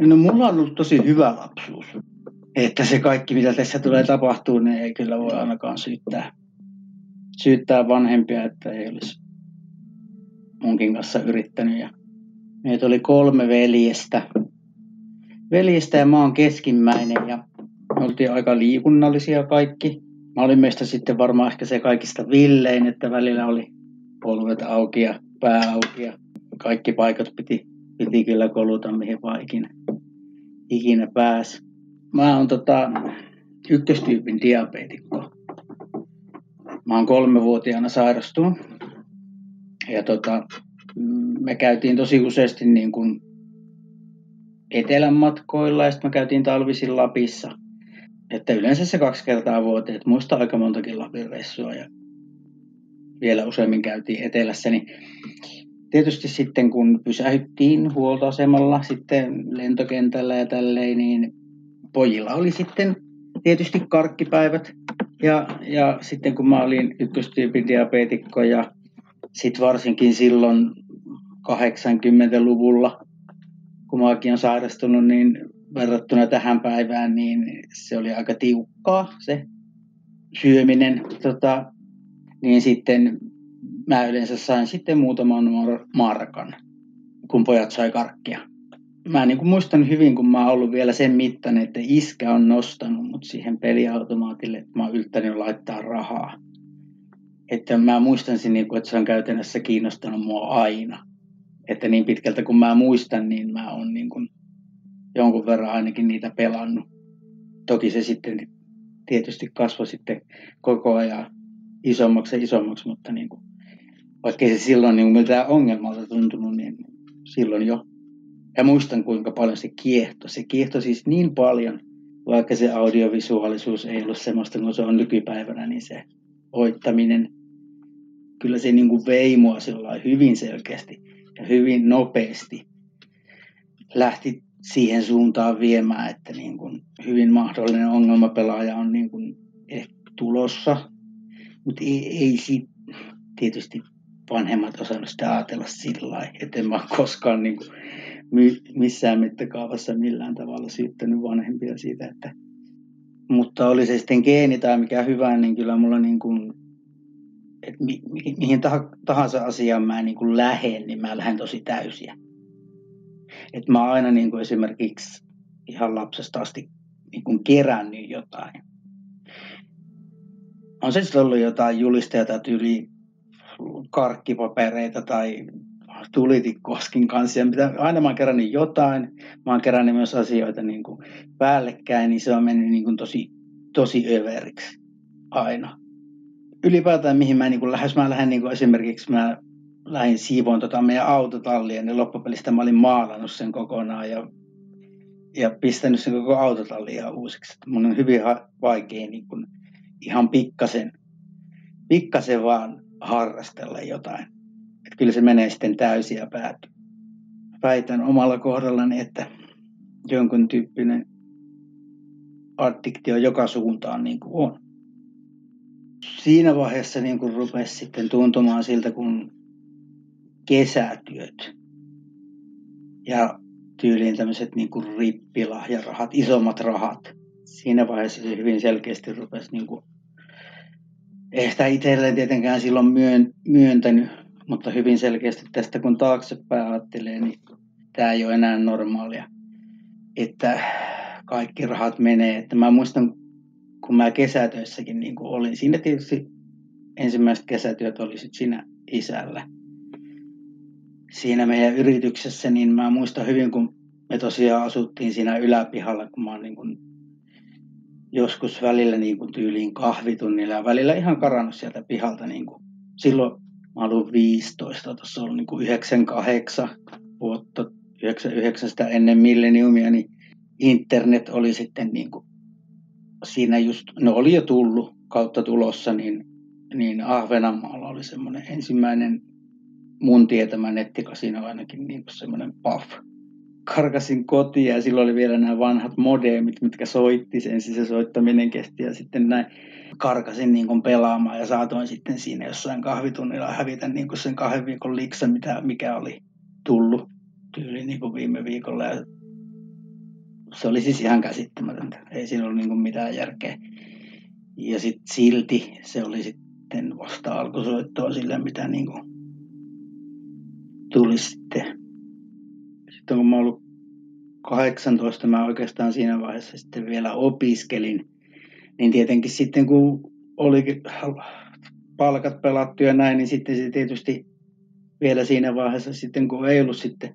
No mulla on ollut tosi hyvä lapsuus. Että se kaikki, mitä tässä tulee tapahtuu, niin ei kyllä voi ainakaan syyttää, syyttää vanhempia, että ei olisi munkin kanssa yrittänyt. Ja meitä oli kolme veljestä. Veljestä ja mä oon keskimmäinen ja me oltiin aika liikunnallisia kaikki. Mä olin meistä sitten varmaan ehkä se kaikista villein, että välillä oli polvet auki ja pää auki ja kaikki paikat piti, piti kyllä koluta mihin vaan ikinä, ikinä pääsi. Mä oon tota, ykköstyypin diabeetikko. Mä oon kolmevuotiaana sairastunut. Ja tota, me käytiin tosi useasti niin kuin etelän matkoilla ja sitten me käytiin talvisin Lapissa. Että yleensä se kaksi kertaa vuoteen, että muista aika montakin Lapin reissua ja vielä useammin käytiin etelässä, niin tietysti sitten kun pysähyttiin huoltoasemalla sitten lentokentällä ja tälleen, niin pojilla oli sitten tietysti karkkipäivät. Ja, ja sitten kun mä olin ykköstyypin diabeetikko ja sitten varsinkin silloin 80-luvulla, kun mäkin on sairastunut, niin verrattuna tähän päivään, niin se oli aika tiukkaa se syöminen. Tota, niin sitten mä yleensä sain sitten muutaman markan, kun pojat sai karkkia mä niin kuin muistan hyvin, kun mä oon ollut vielä sen mittainen, että iskä on nostanut mut siihen peliautomaatille, että mä oon yltänyt laittaa rahaa. Että mä muistan sen, niin kuin, että se on käytännössä kiinnostanut mua aina. Että niin pitkältä kun mä muistan, niin mä oon niin kuin jonkun verran ainakin niitä pelannut. Toki se sitten tietysti kasvoi sitten koko ajan isommaksi ja isommaksi, mutta niin kuin, vaikka se silloin niin mitään ongelmalta tuntunut, niin silloin jo ja muistan kuinka paljon se kiehto. Se kiehto siis niin paljon, vaikka se audiovisuaalisuus ei ollut semmoista kuin se on nykypäivänä, niin se voittaminen, kyllä se niin kuin vei mua hyvin selkeästi ja hyvin nopeasti. Lähti siihen suuntaan viemään, että niin kuin hyvin mahdollinen ongelmapelaaja on niin kuin ehkä tulossa, mutta ei, ei sit, tietysti vanhemmat osannut sitä ajatella sillä lailla, että en mä koskaan niin kuin missään mittakaavassa millään tavalla syyttänyt vanhempia siitä, että mutta oli se sitten geeni tai mikä hyvä, niin kyllä mulla niin kuin, että mi, mi, mihin tahansa asiaan mä niin kuin lähen, niin mä lähden tosi täysiä. Et mä oon aina niin kuin esimerkiksi ihan lapsesta asti niin kuin kerännyt jotain. On se sitten ollut jotain julisteita tyyli karkkipapereita tai tulitikkoskin kanssa. Ja mitä, aina mä oon kerännyt jotain. Mä oon kerännyt myös asioita niin kuin päällekkäin, niin se on mennyt niin kuin tosi, tosi överiksi aina. Ylipäätään mihin mä niin kuin lähes, mä lähden niin kuin esimerkiksi mä lähdin siivoon tota meidän autotallia, niin loppupelistä mä olin maalannut sen kokonaan ja, ja pistänyt sen koko autotallia uusiksi. Mun on hyvin vaikea niin kuin ihan pikkasen, pikkasen vaan harrastella jotain että kyllä se menee sitten täysin ja päätyy. Väitän omalla kohdallani, että jonkun tyyppinen addiktio joka suuntaan niin kuin on. Siinä vaiheessa niin kuin rupesi sitten tuntumaan siltä, kun kesätyöt ja tyyliin tämmöiset niin kuin rippilahjarahat, isommat rahat. Siinä vaiheessa se hyvin selkeästi rupesi niin kuin, ehkä itselleen tietenkään silloin myön, myöntänyt mutta hyvin selkeästi tästä kun taaksepäin ajattelee, niin tämä ei ole enää normaalia. Että kaikki rahat menee. Että mä muistan, kun mä kesätöissäkin niin kuin olin. Siinä tietysti ensimmäiset kesätyöt oli sit siinä isällä. Siinä meidän yrityksessä, niin mä muistan hyvin, kun me tosiaan asuttiin siinä yläpihalla, kun mä oon niin kuin joskus välillä niin kuin tyyliin kahvitunnilla ja välillä ihan karannut sieltä pihalta. Niin kuin. Silloin mä olin 15, tuossa ollut niin kuin 98 vuotta, 99 ennen milleniumia, niin internet oli sitten niin kuin siinä just, no oli jo tullut kautta tulossa, niin, niin Ahvenanmaalla oli semmoinen ensimmäinen mun tietämä nettikasino ainakin niin semmoinen puff. Karkasin kotiin ja silloin oli vielä nämä vanhat modemit, mitkä soitti sen, siis se soittaminen kesti ja sitten näin karkasin niin kuin pelaamaan ja saatoin sitten siinä jossain kahvitunnilla hävitä niin kuin sen kahden viikon liksa, mitä, mikä oli tullut tyyli niin kuin viime viikolla ja se oli siis ihan käsittämätöntä. Ei siinä ollut niin kuin mitään järkeä. Ja sitten silti se oli sitten vasta alkusoittoa sille, mitä niin kuin tuli sitten. Sitten kun mä ollut 18, mä oikeastaan siinä vaiheessa sitten vielä opiskelin, niin tietenkin sitten kun oli palkat pelattu ja näin, niin sitten se tietysti vielä siinä vaiheessa sitten kun ei ollut sitten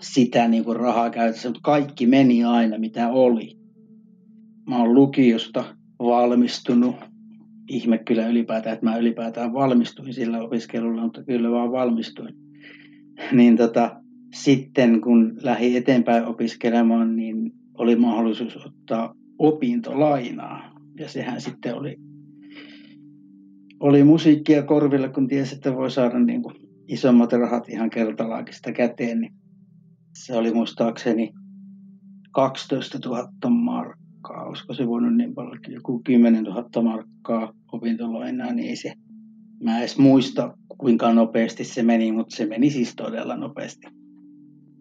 sitä niin kuin rahaa käytössä, mutta kaikki meni aina mitä oli. Mä oon lukiosta valmistunut. Ihme kyllä ylipäätään, että mä ylipäätään valmistuin sillä opiskelulla, mutta kyllä vaan valmistuin. Niin tota, sitten kun lähdin eteenpäin opiskelemaan, niin oli mahdollisuus ottaa opintolainaa. Ja sehän sitten oli, oli musiikkia korvilla, kun tiesi, että voi saada niin kuin isommat rahat ihan kertalaakista käteen. Niin se oli muistaakseni 12 000 markkaa. Olisiko se voinut niin paljon, joku 10 000 markkaa opintolainaa, niin ei se, mä edes muista kuinka nopeasti se meni, mutta se meni siis todella nopeasti.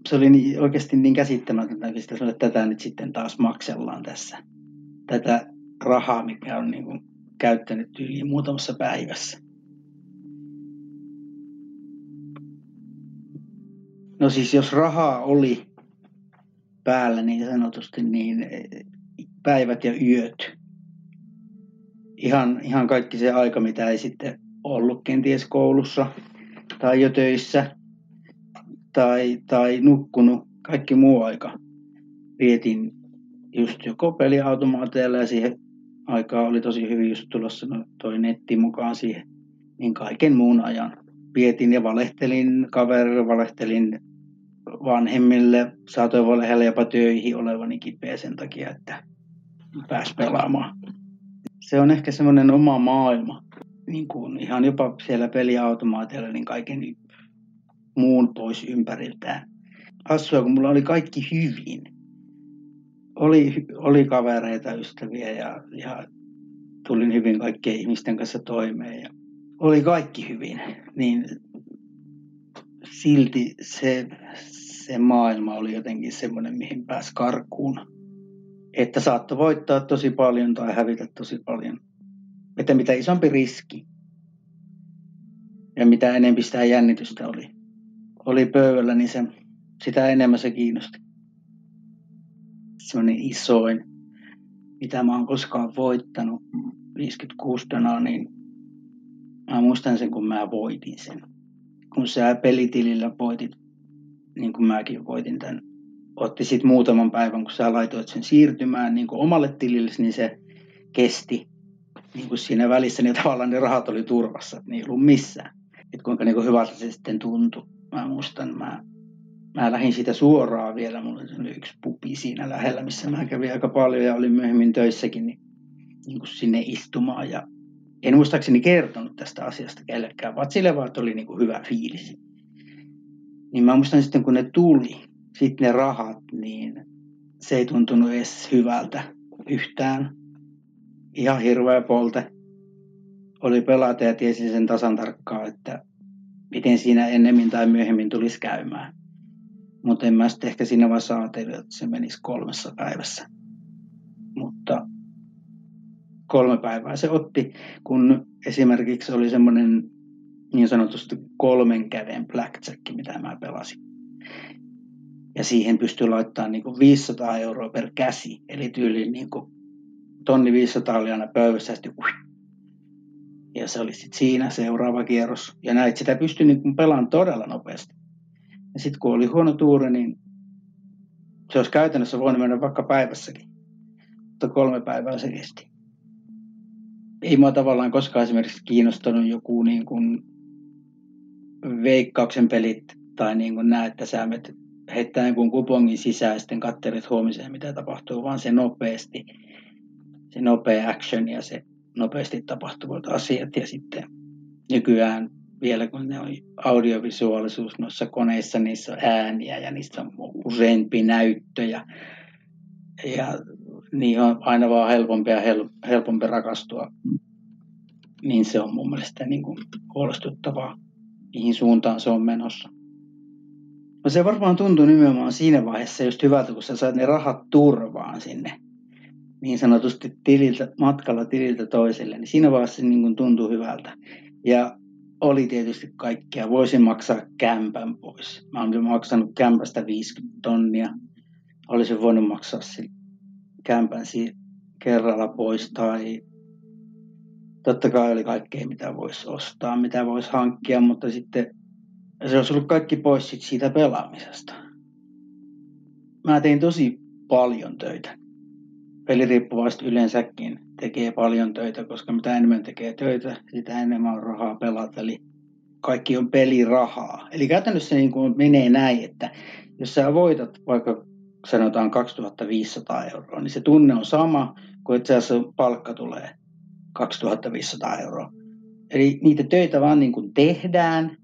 Se oli niin, oikeasti niin käsittämätöntä, että tätä nyt sitten taas maksellaan tässä. Tätä rahaa, mikä on niin kuin käyttänyt yli muutamassa päivässä. No siis jos rahaa oli päällä niin sanotusti, niin päivät ja yöt. Ihan, ihan kaikki se aika, mitä ei sitten ollut kenties koulussa tai jo töissä tai, tai nukkunut, kaikki muu aika. Vietin just joko peliautomaateilla ja siihen aikaa oli tosi hyvin just tulossa no, toi netti mukaan siihen, niin kaiken muun ajan. Vietin ja valehtelin kaverille, valehtelin vanhemmille, saatoin valehella jopa töihin olevani kipeä sen takia, että pääs pelaamaan. Se on ehkä semmoinen oma maailma, niin kuin ihan jopa siellä peliautomaatilla, niin kaiken muun pois ympäriltään. Hassua, kun mulla oli kaikki hyvin. Oli, oli kavereita, ystäviä ja, ja tulin hyvin kaikkien ihmisten kanssa toimeen. Ja oli kaikki hyvin, niin silti se, se maailma oli jotenkin semmoinen, mihin pääsi karkuun. Että saattoi voittaa tosi paljon tai hävitä tosi paljon. Että mitä isompi riski ja mitä enemmän sitä jännitystä oli, oli pöydällä, niin se, sitä enemmän se kiinnosti. Semmoinen isoin, mitä mä oon koskaan voittanut, 56 danaa, niin mä muistan sen, kun mä voitin sen kun sä pelitilillä voitit, niin kuin mäkin voitin tämän, otti sitten muutaman päivän, kun sä laitoit sen siirtymään niin omalle tilille, niin se kesti niin kuin siinä välissä, niin tavallaan ne rahat oli turvassa, ne ei ollut missään. Että kuinka niin kuin hyvältä se sitten tuntui. Mä muistan, mä, mä lähdin siitä suoraan vielä, mulla oli yksi pupi siinä lähellä, missä mä kävin aika paljon ja olin myöhemmin töissäkin, niin, niin kuin sinne istumaan ja en muistaakseni kertonut tästä asiasta kellekään, vaan sille vaan oli niin kuin hyvä fiilis. Niin mä muistan sitten, kun ne tuli, sitten ne rahat, niin se ei tuntunut edes hyvältä yhtään. Ihan hirveä polte. Oli pelata ja tiesi sen tasan tarkkaan, että miten siinä ennemmin tai myöhemmin tulisi käymään. Mutta en mä sitten ehkä siinä vaiheessa ajatellut, että se menisi kolmessa päivässä. Mutta kolme päivää se otti, kun esimerkiksi oli semmoinen niin sanotusti kolmen käden blackjack, mitä mä pelasin. Ja siihen pystyi laittamaan niin kuin 500 euroa per käsi, eli tyyliin niin tonni 500 oli aina pöydässä, ja se oli sitten siinä seuraava kierros. Ja näit sitä pystyi niin pelaamaan todella nopeasti. Ja sitten kun oli huono tuuri, niin se olisi käytännössä voinut mennä vaikka päivässäkin mutta kolme päivää se kesti. Ei mua tavallaan koskaan esimerkiksi kiinnostanut joku niin kuin veikkauksen pelit tai niin kuin näet, että sä met heittää jonkun kupongin sisään ja sitten kattelet huomiseen, mitä tapahtuu, vaan se nopeasti, se nopea action ja se nopeasti tapahtuvat asiat ja sitten nykyään vielä kun ne on audiovisuaalisuus noissa koneissa, niissä on ääniä ja niistä on useampi näyttö ja, ja niin on aina vaan helpompi ja hel, helpompi rakastua. Niin se on mun mielestä niin kuin huolestuttavaa, mihin suuntaan se on menossa. No se varmaan tuntuu nimenomaan siinä vaiheessa just hyvältä, kun sä saat ne rahat turvaan sinne niin sanotusti tililtä, matkalla tililtä toiselle, niin siinä vaiheessa se niin kuin tuntuu hyvältä. Ja oli tietysti kaikkea. Voisin maksaa kämpän pois. Mä olen maksanut kämpästä 50 tonnia. Olisin voinut maksaa kämpän kerralla pois tai totta kai oli kaikkea, mitä voisi ostaa, mitä voisi hankkia, mutta sitten se olisi ollut kaikki pois siitä pelaamisesta. Mä tein tosi paljon töitä. Peliriippuvaiset yleensäkin tekee paljon töitä, koska mitä enemmän tekee töitä, sitä enemmän on rahaa pelata. Eli kaikki on pelirahaa. Eli käytännössä niin kuin menee näin, että jos sä voitat vaikka sanotaan 2500 euroa, niin se tunne on sama kuin itse asiassa palkka tulee 2500 euroa. Eli niitä töitä vaan niin kuin tehdään,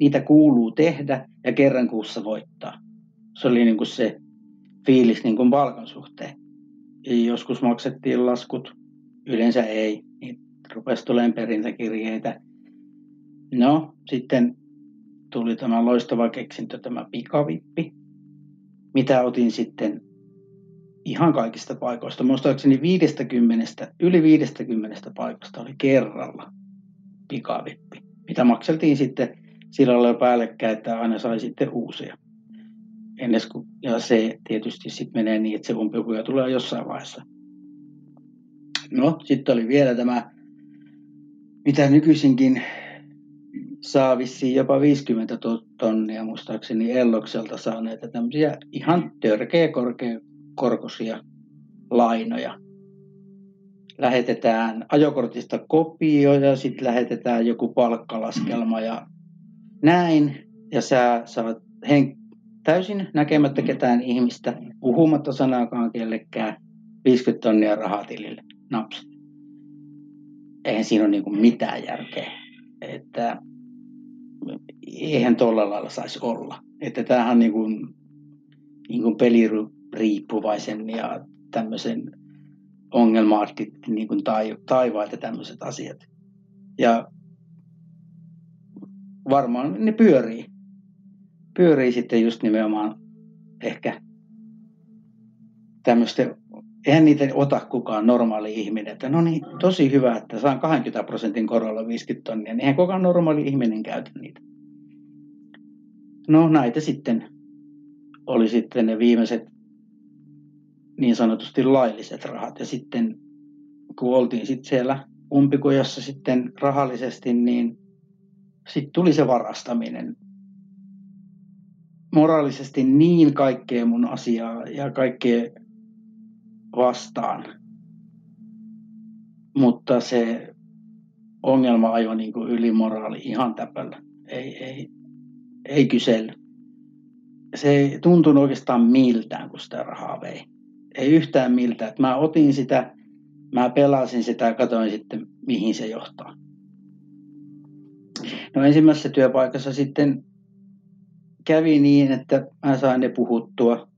niitä kuuluu tehdä ja kerran kuussa voittaa. Se oli niin kuin se fiilis niin kuin palkan suhteen. Ja joskus maksettiin laskut, yleensä ei. Niin rupesi tulemaan perintäkirjeitä. No, sitten tuli tämä loistava keksintö, tämä pikavippi, mitä otin sitten ihan kaikista paikoista. Muistaakseni 50, yli 50 paikasta oli kerralla pikavippi, mitä makseltiin sitten sillä lailla päällekkäin, että aina sai sitten uusia. Ennes kun, ja se tietysti sitten menee niin, että se umpikuja tulee jossain vaiheessa. No, sitten oli vielä tämä, mitä nykyisinkin saa vissiin jopa 50 tonnia muistaakseni Ellokselta saaneita tämmöisiä ihan törkeä korkoisia lainoja. Lähetetään ajokortista kopio ja sitten lähetetään joku palkkalaskelma ja näin. Ja sä saat täysin näkemättä ketään ihmistä, puhumatta sanaakaan kellekään, 50 tonnia rahaa tilille. Naps. Eihän siinä ole niin mitään järkeä. Että eihän tuolla lailla saisi olla. Että tämähän on niin kuin, niin kuin peliriippuvaisen ja tämmöisen ongelmaatti niin kuin taivaalta tämmöiset asiat. Ja varmaan ne pyörii. Pyörii sitten just nimenomaan ehkä tämmöisten, eihän niitä ota kukaan normaali ihminen, että no niin, tosi hyvä, että saan 20 prosentin korolla 50 tonnia, niin eihän kukaan normaali ihminen käytä niitä. No näitä sitten oli sitten ne viimeiset niin sanotusti lailliset rahat. Ja sitten kun oltiin sitten siellä umpikujassa sitten rahallisesti, niin sitten tuli se varastaminen. Moraalisesti niin kaikkea mun asiaa ja kaikkea vastaan. Mutta se ongelma ajoi niin kuin yli moraali ihan täpällä. Ei, ei, ei kysely. Se ei tuntunut oikeastaan miltään, kun sitä rahaa vei. Ei yhtään miltään. Että mä otin sitä, mä pelasin sitä ja katsoin sitten, mihin se johtaa. No ensimmäisessä työpaikassa sitten kävi niin, että mä sain ne puhuttua.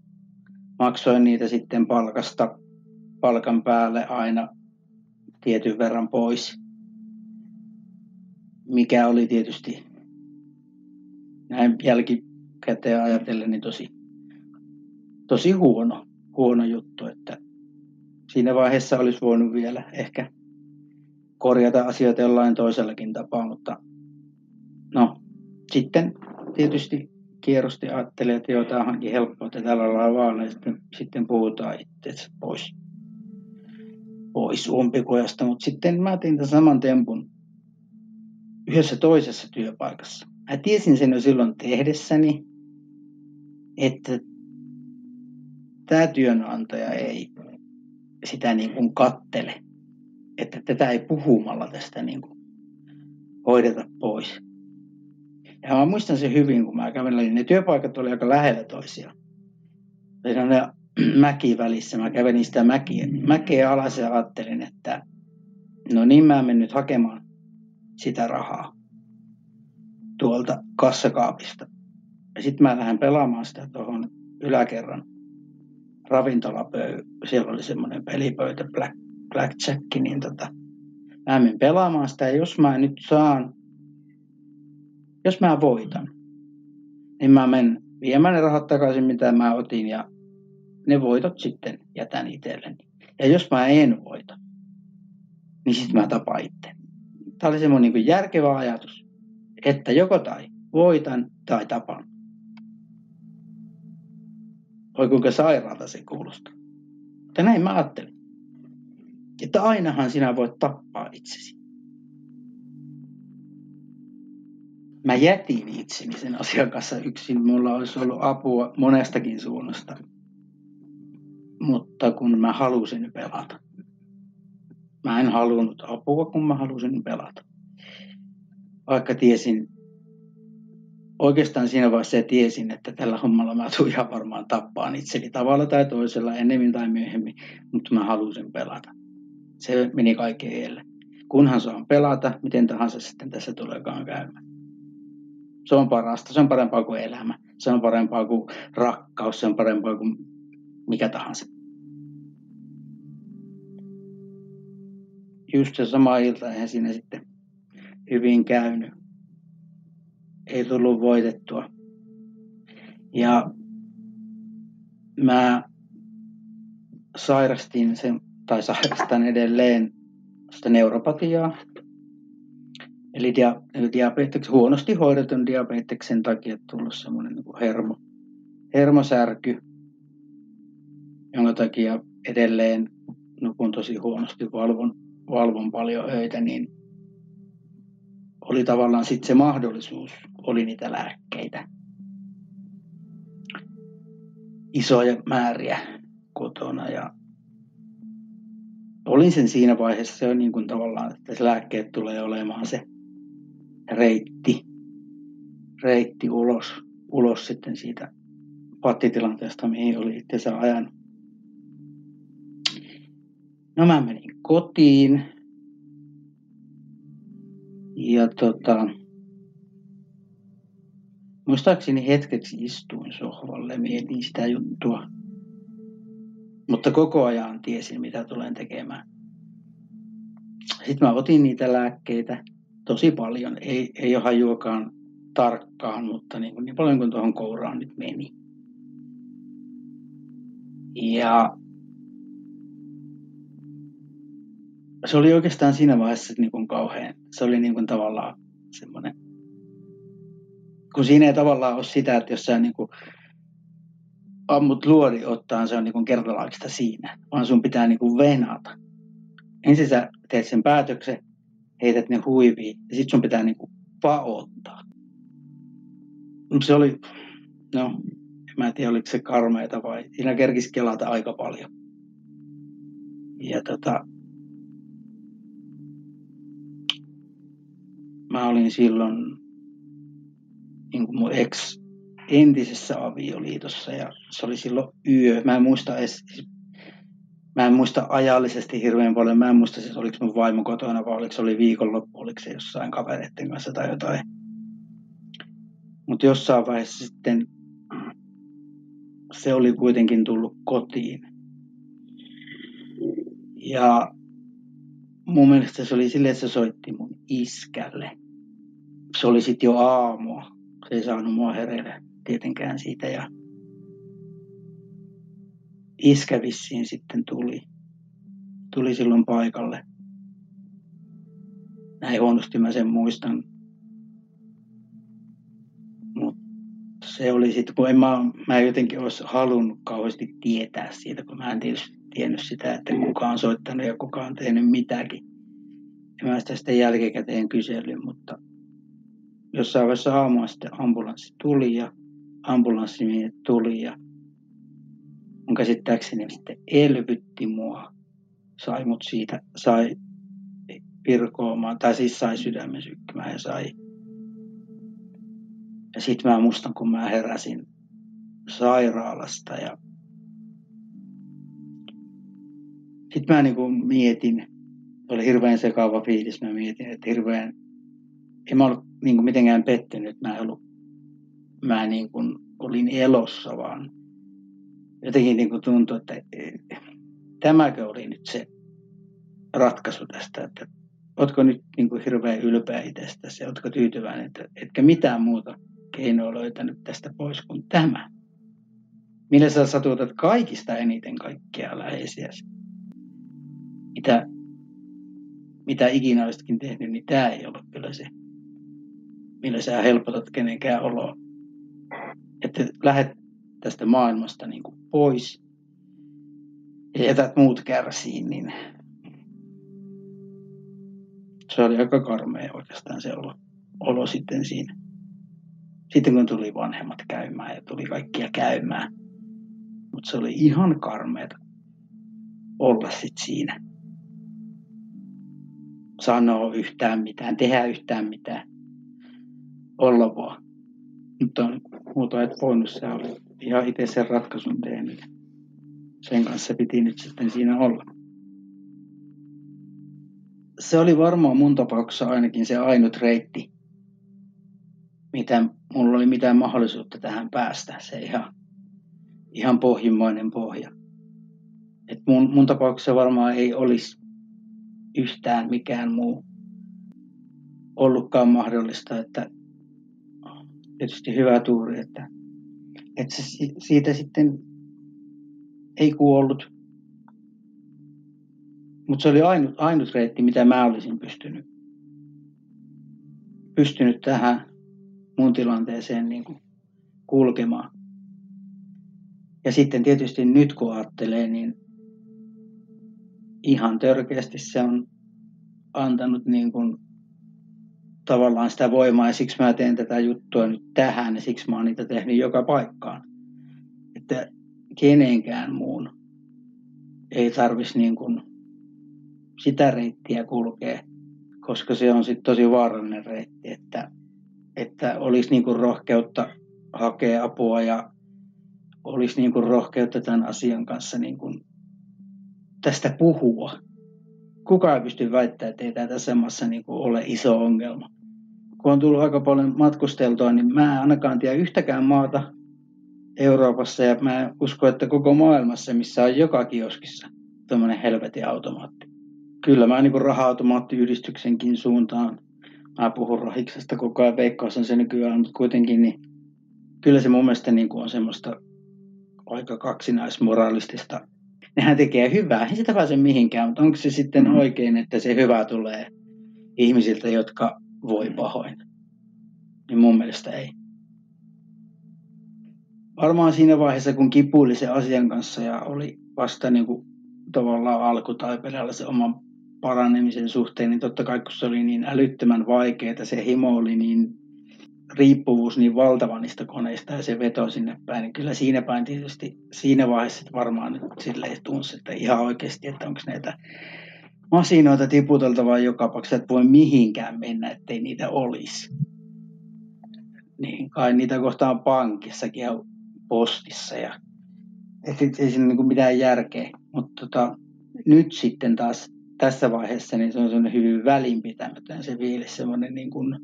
Maksoin niitä sitten palkasta, palkan päälle aina tietyn verran pois. Mikä oli tietysti näin jälkikäteen ajatellen niin tosi, tosi huono, huono juttu, että siinä vaiheessa olisi voinut vielä ehkä korjata asioita jollain toisellakin tapaa, mutta no sitten tietysti kierrosti ajattelee, että joo, tämä onkin helppoa, että tällä lailla vaan, ja sitten, sitten puhutaan itse pois, pois umpikujasta, mutta sitten mä tein tämän saman tempun yhdessä toisessa työpaikassa. Mä tiesin sen jo silloin tehdessäni, että tämä työnantaja ei, sitä niin kuin kattele. Että tätä ei puhumalla tästä niin kuin hoideta pois. Ja mä muistan sen hyvin, kun mä kävelin, niin ne työpaikat oli aika lähellä toisiaan. Siinä ne mäki välissä. Mä kävelin sitä mäkiä, mäkeä alas ja ajattelin, että no niin mä menen nyt hakemaan sitä rahaa tuolta kassakaapista. Ja sitten mä lähden pelaamaan sitä tuohon yläkerran ravintolapöy. Siellä oli semmoinen pelipöytä, black, blackjack, niin tota, mä menen pelaamaan sitä. Ja jos mä nyt saan, jos mä voitan, niin mä menen viemään ne rahat takaisin, mitä mä otin, ja ne voitot sitten jätän itselleni. Ja jos mä en voita, niin sitten mä tapaan itse. Tämä oli semmoinen niin järkevä ajatus, että joko tai voitan tai tapan. Oi kuinka sairaalta se kuulostaa. Mutta näin mä ajattelin. Että ainahan sinä voit tappaa itsesi. Mä jätin itseni sen asian kanssa yksin. Mulla olisi ollut apua monestakin suunnasta. Mutta kun mä halusin pelata. Mä en halunnut apua, kun mä halusin pelata. Vaikka tiesin, oikeastaan siinä vaiheessa tiesin, että tällä hommalla mä tuun ihan varmaan tappaan itseni tavalla tai toisella, ennemmin tai myöhemmin, mutta mä halusin pelata. Se meni kaikkeen eelle. Kunhan saan pelata, miten tahansa sitten tässä tuleekaan käymään. Se on parasta, se on parempaa kuin elämä, se on parempaa kuin rakkaus, se on parempaa kuin mikä tahansa. Just se sama ilta, eihän siinä sitten hyvin käynyt ei tullut voitettua. Ja mä sairastin sen, tai sairastan edelleen sitä neuropatiaa. Eli, dia, eli diabeteksen, huonosti hoidetun diabeteksen takia tullut semmoinen niin hermo, hermosärky, jonka takia edelleen nukun tosi huonosti, valvon, valvon paljon öitä, niin oli tavallaan sitten se mahdollisuus, oli niitä lääkkeitä. Isoja määriä kotona ja olin sen siinä vaiheessa on niin kuin tavallaan, että se lääkkeet tulee olemaan se reitti, reitti ulos, ulos sitten siitä pattitilanteesta, mihin oli itse ajan. No mä menin kotiin, ja tota, muistaakseni hetkeksi istuin sohvalle mietin sitä juttua. Mutta koko ajan tiesin, mitä tulen tekemään. Sitten mä otin niitä lääkkeitä tosi paljon. Ei, ei ole hajuakaan tarkkaan, mutta niin, niin paljon kuin tuohon kouraan nyt meni. Ja se oli oikeastaan siinä vaiheessa niin kuin kauhean, se oli niin kuin tavallaan semmoinen, kun siinä ei tavallaan ole sitä, että jos sä niin kuin ammut luori ottaa, se on niin kuin kertalaakista siinä, vaan sun pitää niin kuin venata. Ensin sä teet sen päätöksen, heität ne huiviin ja sitten sun pitää niin kuin paottaa. Se oli, no, en mä tiedä oliko se karmeita vai siinä kerkisi kelata aika paljon. Ja tota, mä olin silloin niin kuin mun ex entisessä avioliitossa ja se oli silloin yö. Mä en muista edes, mä en muista ajallisesti hirveän paljon. Mä en muista siis oliko mun vaimo kotona vai oliko se oli viikonloppu, oliko se jossain kavereiden kanssa tai jotain. Mutta jossain vaiheessa sitten se oli kuitenkin tullut kotiin. Ja mun mielestä se oli silleen, että se soitti mun iskälle – se oli sitten jo aamua. Se ei saanut mua hereille tietenkään siitä. Ja iskä vissiin sitten tuli. Tuli silloin paikalle. Näin huonosti mä sen muistan. Mutta se oli sitten, kun en mä, mä jotenkin olisi halunnut kauheasti tietää siitä, kun mä en tietysti tiennyt sitä, että kuka on soittanut ja kuka on tehnyt mitäkin. Ja mä sitä sitten jälkikäteen kyselin, mutta jossain vaiheessa aamua sitten ambulanssi tuli ja ambulanssimiehet tuli ja mun käsittääkseni sitten elvytti mua sai mut siitä, sai virkoamaan, tai siis sai sydämen sykkymään ja sai. Ja sitten mä muistan, kun mä heräsin sairaalasta ja sitten mä niin mietin, oli hirveän sekaava fiilis, mä mietin, että hirveän, en mä ollut niin mitenkään pettynyt, mä, ollut, mä niin kuin olin elossa, vaan jotenkin niin kuin tuntui, että tämäkö oli nyt se ratkaisu tästä, että ootko nyt niin kuin hirveän ylpeä itsestäsi ja tyytyväinen, että etkä mitään muuta keinoa löytänyt tästä pois kuin tämä. Millä sä satutat kaikista eniten kaikkia läheisiäsi. Mitä, mitä ikinä olisitkin tehnyt, niin tämä ei ollut kyllä se, millä sä helpotat kenenkään oloa. Että lähdet tästä maailmasta niin kuin pois ja jätät muut kärsiin, niin se oli aika karmea oikeastaan se olo, olo sitten siinä. Sitten kun tuli vanhemmat käymään ja tuli kaikkia käymään. Mutta se oli ihan karmeeta olla sitten siinä. Sanoa yhtään mitään, tehdä yhtään mitään. Olla vaan. Mutta muuta et voinut, se oli ihan itse sen ratkaisun tehnyt. Sen kanssa piti nyt sitten siinä olla se oli varmaan mun tapauksessa ainakin se ainut reitti, mitä mulla oli mitään mahdollisuutta tähän päästä. Se ihan, ihan pohjimmainen pohja. Et mun, mun tapauksessa varmaan ei olisi yhtään mikään muu ollutkaan mahdollista, että tietysti hyvä tuuri, että, että se siitä sitten ei kuollut mutta se oli ainut, ainut reitti, mitä mä olisin pystynyt, pystynyt tähän mun tilanteeseen niin kuin kulkemaan. Ja sitten tietysti nyt kun ajattelee, niin ihan törkeästi se on antanut niin kuin tavallaan sitä voimaa ja siksi mä teen tätä juttua nyt tähän ja siksi mä oon niitä tehnyt joka paikkaan. Että kenenkään muun ei tarvitsisi niin kuin sitä reittiä kulkee, koska se on sitten tosi vaarallinen reitti, että, että olisi niinku rohkeutta hakea apua ja olisi niinku rohkeutta tämän asian kanssa niinku tästä puhua. Kukaan ei pysty väittämään, että ei tässä maassa niinku ole iso ongelma. Kun on tullut aika paljon matkusteltua, niin mä en ainakaan tiedä yhtäkään maata Euroopassa ja mä uskon, että koko maailmassa, missä on joka kioskissa tuommoinen helvetin automaatti kyllä mä niin raha-automaattiyhdistyksenkin suuntaan. Mä puhun rahiksesta koko ajan, veikkaus on se nykyään, mutta kuitenkin niin kyllä se mun mielestä niin kuin on semmoista aika kaksinaismoralistista. Nehän tekee hyvää, ei sitä pääse mihinkään, mutta onko se sitten mm. oikein, että se hyvä tulee ihmisiltä, jotka voi pahoin? Niin mun mielestä ei. Varmaan siinä vaiheessa, kun kipuili se asian kanssa ja oli vasta niin kuin tavallaan alkutaipaleella se oma paranemisen suhteen, niin totta kai kun se oli niin älyttömän vaikeaa, se himo oli niin riippuvuus niin valtava niistä koneista ja se veto sinne päin, niin kyllä siinä päin tietysti siinä vaiheessa varmaan nyt silleen tunsi, että ihan oikeasti, että onko näitä masinoita tiputeltavaa joka paikassa, että voi mihinkään mennä, ettei niitä olisi. Niin kai niitä kohtaan pankissakin ja postissa ja et ei siinä niin mitään järkeä. Mutta tota, nyt sitten taas tässä vaiheessa niin se on semmoinen hyvin välinpitämätön se fiilis, semmoinen niin kuin,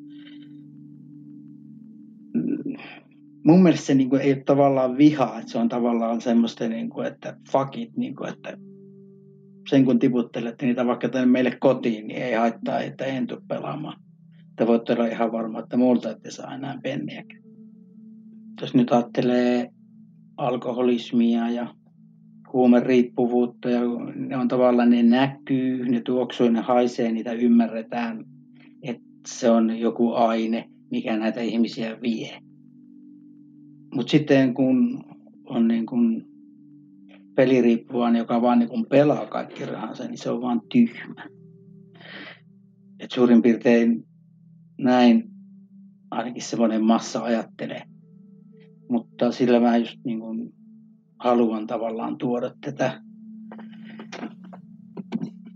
mm, mun mielestä se niin kuin ei ole tavallaan vihaa, että se on tavallaan semmoista, niin kuin, että fuck it, niin kuin, että sen kun tiputtelette niitä vaikka tänne meille kotiin, niin ei haittaa, että en tule pelaamaan. Te voitte olla ihan varma, että muulta ette saa enää penniäkään. Jos nyt ajattelee alkoholismia ja huumeriippuvuutta ja ne on tavallaan, ne näkyy, ne tuoksuu, ne haisee, niitä ymmärretään, että se on joku aine, mikä näitä ihmisiä vie. Mutta sitten kun on niin kun peliriippuvainen, joka vaan niin kun pelaa kaikki rahansa, niin se on vaan tyhmä. Et suurin piirtein näin ainakin semmoinen massa ajattelee. Mutta sillä mä just niin kun haluan tavallaan tuoda tätä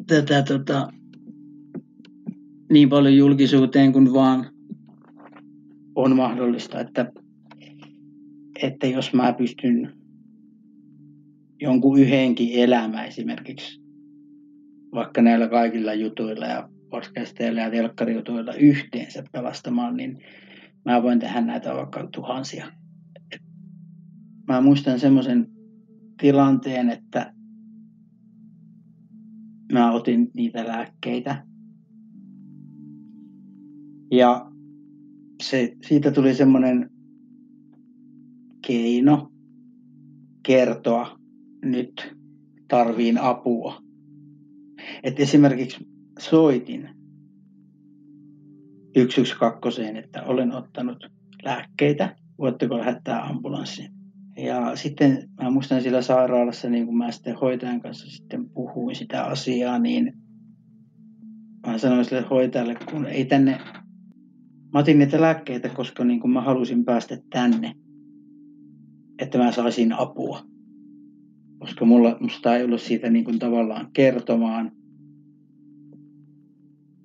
tätä tota, niin paljon julkisuuteen kuin vaan on mahdollista, että, että jos mä pystyn jonkun yhdenkin elämä esimerkiksi vaikka näillä kaikilla jutuilla ja podcasteilla ja telkkarijutuilla yhteensä pelastamaan, niin mä voin tehdä näitä vaikka tuhansia. Mä muistan semmoisen tilanteen, että mä otin niitä lääkkeitä. Ja se, siitä tuli semmoinen keino kertoa nyt tarviin apua. Et esimerkiksi soitin 112, että olen ottanut lääkkeitä, voitteko lähettää ambulanssin. Ja sitten mä muistan siellä sairaalassa, niin kun mä sitten hoitajan kanssa sitten puhuin sitä asiaa, niin mä sanoin sille hoitajalle, kun ei tänne, mä otin niitä lääkkeitä, koska niin kun mä halusin päästä tänne, että mä saisin apua. Koska mulla, musta ei ollut siitä niin kuin tavallaan kertomaan,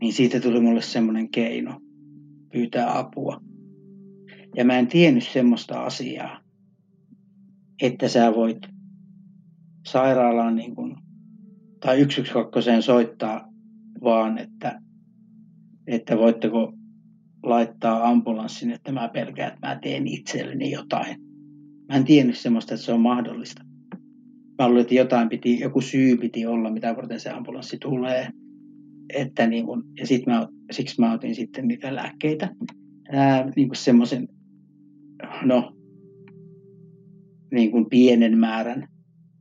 niin siitä tuli mulle semmoinen keino pyytää apua. Ja mä en tiennyt semmoista asiaa, että sä voit sairaalaan niin kuin, tai 112 soittaa vaan, että, että voitteko laittaa ambulanssin, että mä pelkään, että mä teen itselleni jotain. Mä en tiennyt semmoista, että se on mahdollista. Mä luulin, että jotain piti, joku syy piti olla, mitä varten se ambulanssi tulee. Että niin kun, ja sit mä, siksi mä otin sitten niitä lääkkeitä. Ää, niin semmoisen, no niin kuin pienen määrän,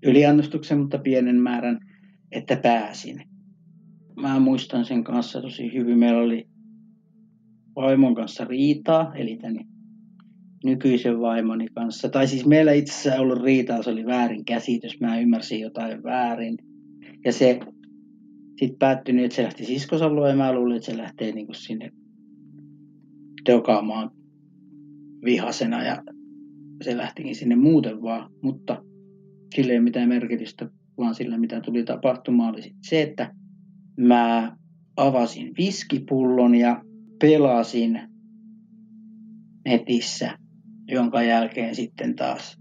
yliannostuksen, mutta pienen määrän, että pääsin. Mä muistan sen kanssa tosi hyvin. Meillä oli vaimon kanssa riitaa, eli tänne nykyisen vaimoni kanssa. Tai siis meillä itse asiassa ollut riitaa, se oli väärin käsitys. Mä ymmärsin jotain väärin. Ja se sitten päättyi niin, että se lähti siskosalueen ja mä luulin, että se lähtee niin kuin sinne dokaamaan vihasena ja se lähtikin sinne muuten vaan, mutta sillä ei ole mitään merkitystä, vaan sillä mitä tuli tapahtumaan oli se, että mä avasin viskipullon ja pelasin netissä, jonka jälkeen sitten taas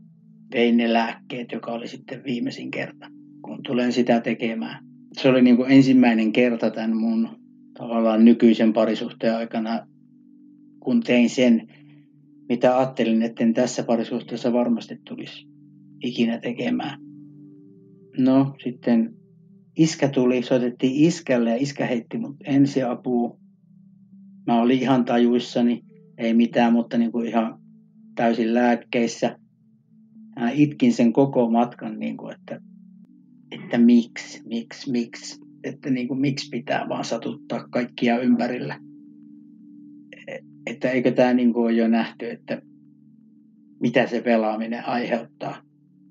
tein ne lääkkeet, joka oli sitten viimeisin kerta, kun tulen sitä tekemään. Se oli niin kuin ensimmäinen kerta tämän mun tavallaan nykyisen parisuhteen aikana, kun tein sen, mitä ajattelin, että en tässä parisuhteessa varmasti tulisi ikinä tekemään. No sitten iskä tuli, soitettiin iskälle ja iskä heitti mut ensiapua. Mä olin ihan tajuissani, ei mitään, mutta niin kuin ihan täysin lääkkeissä. Mä itkin sen koko matkan, niin kuin, että, että miksi, miksi, miksi, että niin kuin, miksi pitää vaan satuttaa kaikkia ympärillä että eikö tämä niin kuin ole jo nähty, että mitä se pelaaminen aiheuttaa.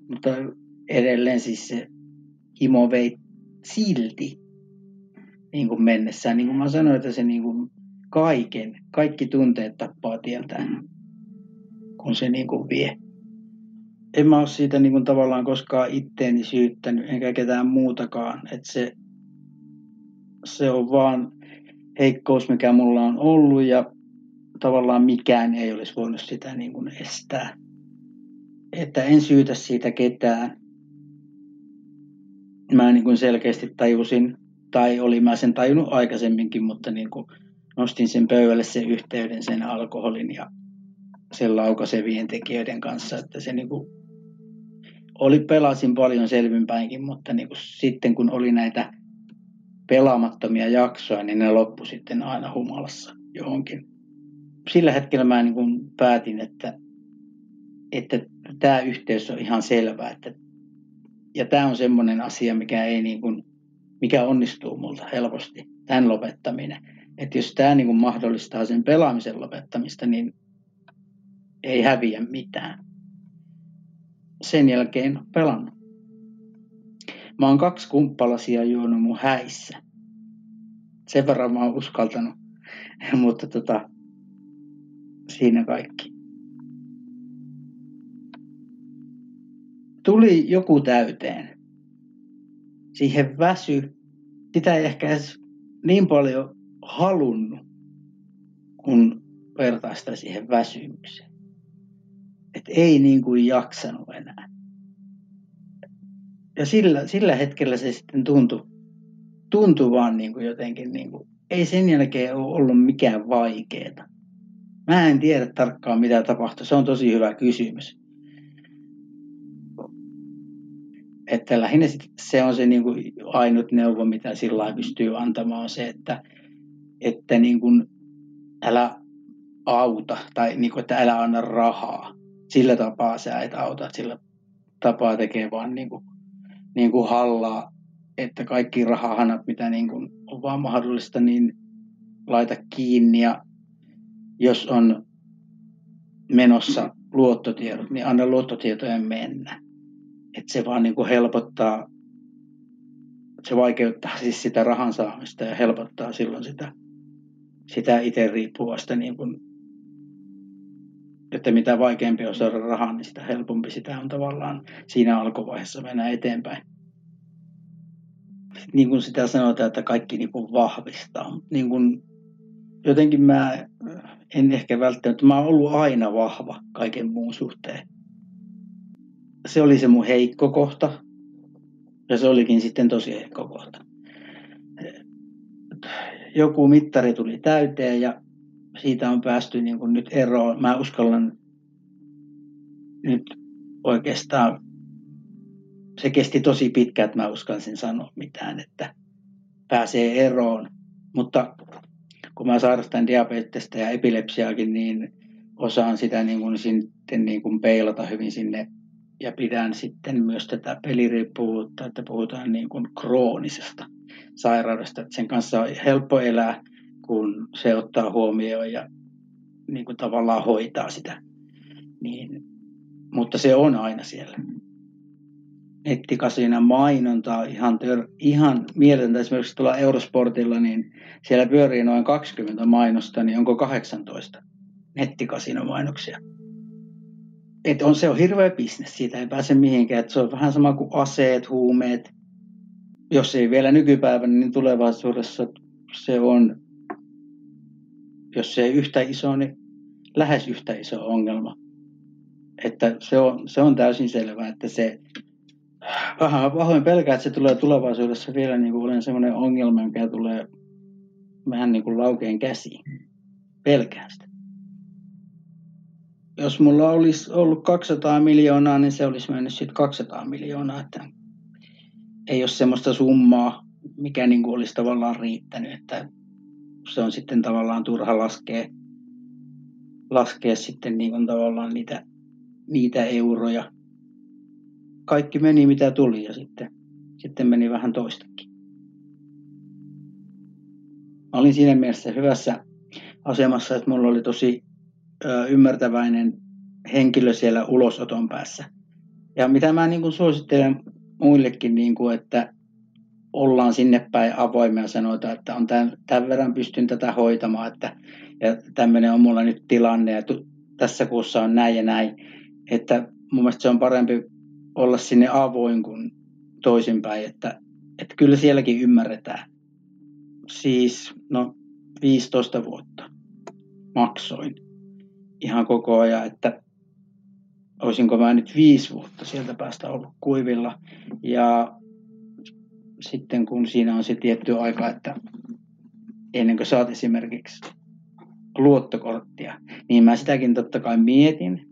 Mutta edelleen siis se himo vei silti niin kuin mennessään. Niin kuin mä sanoin, että se niin kuin kaiken, kaikki tunteet tappaa tieltään, kun se niin kuin vie. En mä ole siitä niin kuin tavallaan koskaan itteeni syyttänyt, enkä ketään muutakaan. Että se, se on vaan heikkous, mikä mulla on ollut ja tavallaan mikään ei olisi voinut sitä niin kuin estää. Että en syytä siitä ketään. Mä niin kuin selkeästi tajusin, tai oli mä sen tajunnut aikaisemminkin, mutta niin kuin nostin sen pöydälle sen yhteyden sen alkoholin ja sen laukaisevien tekijöiden kanssa, että se niin kuin oli, pelasin paljon selvinpäinkin, mutta niin kuin sitten kun oli näitä pelaamattomia jaksoja, niin ne loppu sitten aina humalassa johonkin sillä hetkellä mä niin kuin päätin, että, että tämä yhteys on ihan selvä. Että, ja tämä on semmoinen asia, mikä, ei niin kuin, mikä onnistuu multa helposti, tämän lopettaminen. Että jos tämä niin kuin mahdollistaa sen pelaamisen lopettamista, niin ei häviä mitään. Sen jälkeen pelannut. Mä oon kaksi kumppalasia juonut mun häissä. Sen verran mä oon uskaltanut. Mutta tota, siinä kaikki. Tuli joku täyteen. Siihen väsy sitä ei ehkä edes niin paljon halunnut, kun vertaa sitä siihen väsymykseen. Että ei niin kuin jaksanut enää. Ja sillä, sillä hetkellä se sitten tuntui, tuntui vaan niin kuin jotenkin, niin kuin, ei sen jälkeen ole ollut mikään vaikeeta. Mä en tiedä tarkkaan mitä tapahtui, se on tosi hyvä kysymys. Että lähinnä se on se niin kuin ainut neuvo, mitä sillä pystyy antamaan, on se, että, että niin kuin älä auta tai niin kuin, että älä anna rahaa. Sillä tapaa sä et auta, sillä tapaa tekee vaan niin kuin, niin kuin hallaa, että kaikki rahahanat, mitä niin kuin on vaan mahdollista, niin laita kiinni ja jos on menossa luottotiedot, niin anna luottotietojen mennä. Että se vaan niin kuin helpottaa, se vaikeuttaa siis sitä rahan saamista ja helpottaa silloin sitä, sitä itse riippuvasta, niin kuin, että mitä vaikeampi on saada rahaa, niin sitä helpompi sitä on tavallaan siinä alkuvaiheessa mennä eteenpäin. Niin kuin sitä sanotaan, että kaikki niin kuin vahvistaa. Niin kuin, jotenkin mä en ehkä välttämättä, mä oon ollut aina vahva kaiken muun suhteen. Se oli se mun heikko kohta, ja se olikin sitten tosi heikko kohta. Joku mittari tuli täyteen ja siitä on päästy niin kuin nyt eroon. Mä uskallan nyt oikeastaan, se kesti tosi pitkään, että mä uskalsin sanoa mitään, että pääsee eroon. Mutta kun mä sairastan diabetesta ja epilepsiaakin, niin osaan sitä niin kuin sitten niin kuin peilata hyvin sinne ja pidän sitten myös tätä peliriippuvuutta, että puhutaan niin kuin kroonisesta sairaudesta, että sen kanssa on helppo elää, kun se ottaa huomioon ja niin kuin tavallaan hoitaa sitä. Niin, mutta se on aina siellä nettikasina mainontaa ihan, tör, ihan mieletöntä. Esimerkiksi tuolla Eurosportilla, niin siellä pyörii noin 20 mainosta, niin onko 18 nettikasinomainoksia. Et on, se on hirveä bisnes, siitä ei pääse mihinkään. Et se on vähän sama kuin aseet, huumeet. Jos ei vielä nykypäivänä, niin tulevaisuudessa se on, jos se yhtä iso, niin lähes yhtä iso ongelma. Että se on, se on täysin selvää, että se pahoin pelkää, että se tulee tulevaisuudessa vielä niin kuin olen sellainen ongelma, joka tulee vähän niin kuin laukeen käsiin. Pelkään sitä. Jos mulla olisi ollut 200 miljoonaa, niin se olisi mennyt sitten 200 miljoonaa. Että ei ole semmoista summaa, mikä niin kuin olisi tavallaan riittänyt, että se on sitten tavallaan turha laskea, laskea sitten niin kuin tavallaan niitä, niitä euroja kaikki meni mitä tuli ja sitten, sitten meni vähän toistakin. Mä olin siinä mielessä hyvässä asemassa, että mulla oli tosi ö, ymmärtäväinen henkilö siellä ulosoton päässä. Ja mitä mä niin kuin suosittelen muillekin, niin kuin, että ollaan sinne päin avoimia sanotaan, että on tämän, tämän verran pystyn tätä hoitamaan, että ja tämmöinen on mulla nyt tilanne ja tässä kuussa on näin ja näin. Että mun mielestä se on parempi olla sinne avoin kuin toisinpäin, että, että kyllä sielläkin ymmärretään. Siis, no 15 vuotta maksoin ihan koko ajan, että olisinko mä nyt viisi vuotta sieltä päästä ollut kuivilla. Ja sitten kun siinä on se tietty aika, että ennen kuin saat esimerkiksi luottokorttia, niin mä sitäkin totta kai mietin,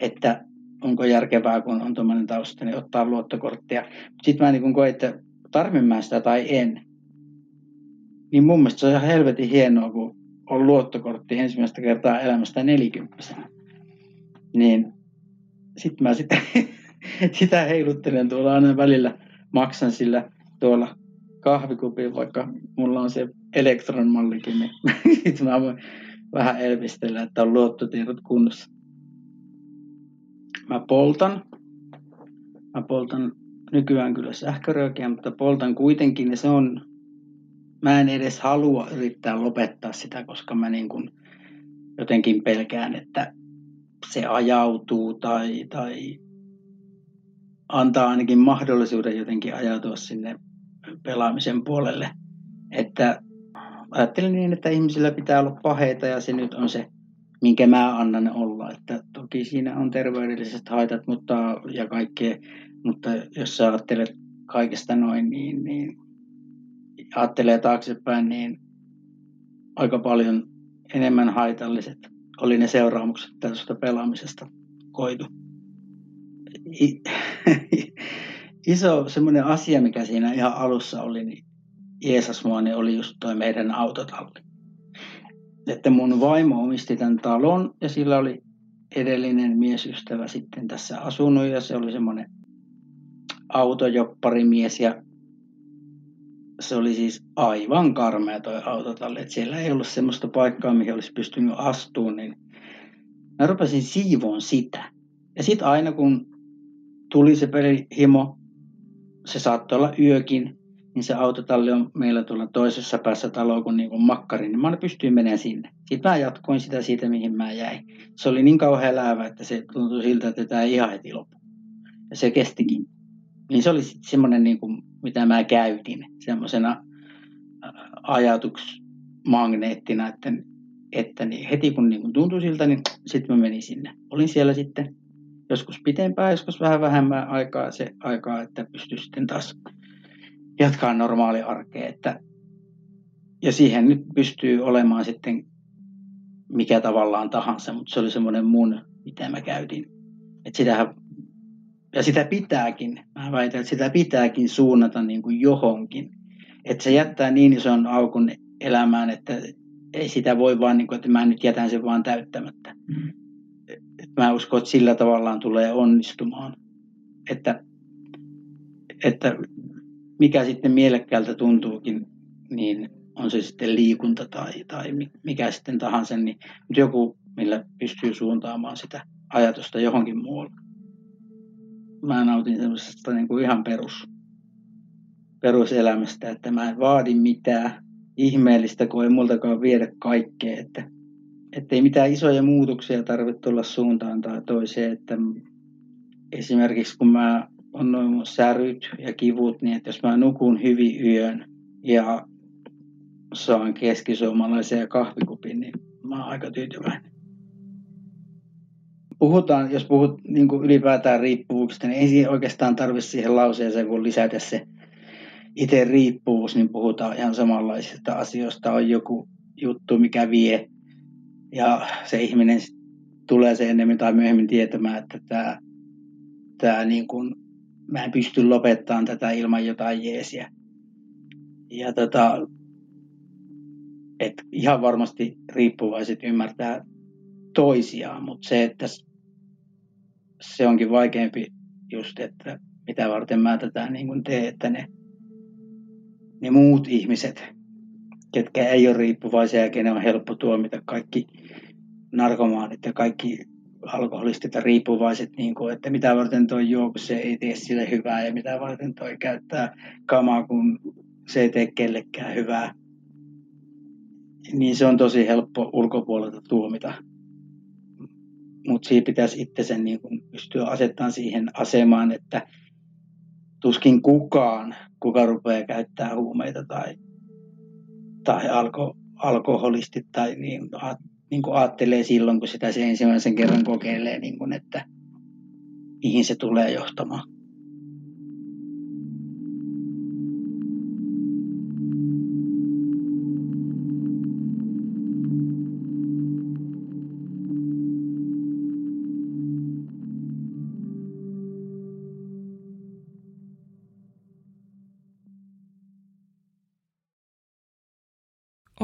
että onko järkevää, kun on tuommoinen tausta, niin ottaa luottokorttia. Sitten mä niin koen, että tarvin mä sitä tai en. Niin mun mielestä se on ihan helvetin hienoa, kun on luottokortti ensimmäistä kertaa elämästä 40 Niin sitten mä sitä, sitä heiluttelen tuolla aina välillä, maksan sillä tuolla kahvikupin, vaikka mulla on se elektron mallikin, niin sitten mä voin vähän elvistellä, että on luottotiedot kunnossa mä poltan. Mä poltan nykyään kyllä sähköröökiä, mutta poltan kuitenkin ja se on, mä en edes halua yrittää lopettaa sitä, koska mä niin kuin jotenkin pelkään, että se ajautuu tai, tai antaa ainakin mahdollisuuden jotenkin ajautua sinne pelaamisen puolelle. Että ajattelin niin, että ihmisillä pitää olla paheita ja se nyt on se, minkä mä annan olla. Että toki siinä on terveydelliset haitat mutta, ja kaikkea, mutta jos sä ajattelet kaikesta noin, niin, niin ajattelee taaksepäin, niin aika paljon enemmän haitalliset oli ne seuraamukset tästä pelaamisesta koitu. Iso semmoinen asia, mikä siinä ihan alussa oli, niin Jeesus mua, niin oli just toi meidän autotalli. Että mun vaimo omisti tämän talon ja sillä oli edellinen miesystävä sitten tässä asunut ja se oli semmoinen autojopparimies ja se oli siis aivan karmea toi autotalli, että siellä ei ollut semmoista paikkaa, mihin olisi pystynyt astumaan, niin mä rupesin siivoon sitä. Ja sitten aina kun tuli se pelihimo, se saattoi olla yökin, niin se autotalli on meillä tuolla toisessa päässä taloa kuin, niin kuin makkari, niin mä pystyin menemään sinne. Sitten mä jatkoin sitä siitä, mihin mä jäin. Se oli niin kauhean läävä, että se tuntui siltä, että tämä ei ihan heti loppu. Ja se kestikin. Niin se oli semmoinen, niin kuin, mitä mä käytin, semmoisena äh, ajatuksmagneettina, että, että niin heti kun niin kuin tuntui siltä, niin sitten mä menin sinne. Olin siellä sitten joskus pitempään, joskus vähän vähemmän aikaa se aikaa, että pystyi sitten taas jatkaa normaali arkea. Että, ja siihen nyt pystyy olemaan sitten mikä tavallaan tahansa, mutta se oli semmoinen mun, mitä mä käytin. Että sitähän, ja sitä pitääkin, mä väitän, että sitä pitääkin suunnata niin kuin johonkin. Että se jättää niin ison aukun elämään, että ei sitä voi vaan, niin kuin, että mä nyt jätän sen vaan täyttämättä. Mm. Mä uskon, että sillä tavallaan tulee onnistumaan. Että, että mikä sitten mielekkäältä tuntuukin, niin on se sitten liikunta tai, tai mikä sitten tahansa, niin joku, millä pystyy suuntaamaan sitä ajatusta johonkin muualle. Mä nautin semmoisesta niin kuin ihan perus, peruselämästä, että mä en vaadi mitään ihmeellistä, kun ei multakaan viedä kaikkea, että ei mitään isoja muutoksia tarvitse tulla suuntaan tai toiseen, että esimerkiksi kun mä on noin mun säryt ja kivut, niin että jos mä nukun hyvin yön ja saan keskisuomalaisen kahvikupin, niin mä oon aika tyytyväinen. Puhutaan, jos puhut niin kuin ylipäätään riippuvuuksista, niin ei oikeastaan tarvitse siihen lauseeseen, kun lisätä se itse riippuvuus, niin puhutaan ihan samanlaisista asioista. On joku juttu, mikä vie, ja se ihminen tulee se enemmän tai myöhemmin tietämään, että tämä, tämä niin kuin mä en pysty lopettamaan tätä ilman jotain jeesiä. Ja tota, et ihan varmasti riippuvaiset ymmärtää toisiaan, mutta se, että se onkin vaikeampi just, että mitä varten mä tätä niin kuin teen, että ne, ne muut ihmiset, ketkä ei ole riippuvaisia ja kenen on helppo tuomita kaikki narkomaanit ja kaikki alkoholistit ja riippuvaiset, niin kuin, että mitä varten toi juo, kun se ei tee sille hyvää ja mitä varten toi käyttää kamaa, kun se ei tee kellekään hyvää. Niin se on tosi helppo ulkopuolelta tuomita. Mutta siinä pitäisi itse sen niin kuin pystyä asettamaan siihen asemaan, että tuskin kukaan, kuka rupeaa käyttää huumeita tai, tai alko, alkoholistit tai niin, niin kuin ajattelee silloin, kun sitä se ensimmäisen kerran kokeilee, niin kuin, että mihin se tulee johtamaan.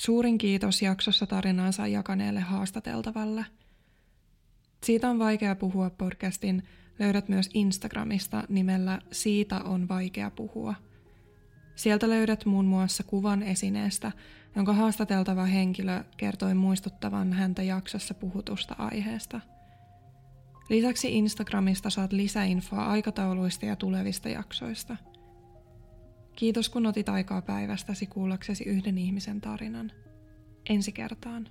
Suurin kiitos jaksossa tarinaansa jakaneelle haastateltavalle. Siitä on vaikea puhua podcastin löydät myös Instagramista nimellä Siitä on vaikea puhua. Sieltä löydät muun muassa kuvan esineestä, jonka haastateltava henkilö kertoi muistuttavan häntä jaksossa puhutusta aiheesta. Lisäksi Instagramista saat lisäinfoa aikatauluista ja tulevista jaksoista. Kiitos kun otit aikaa päivästäsi kuullaksesi yhden ihmisen tarinan. Ensi kertaan.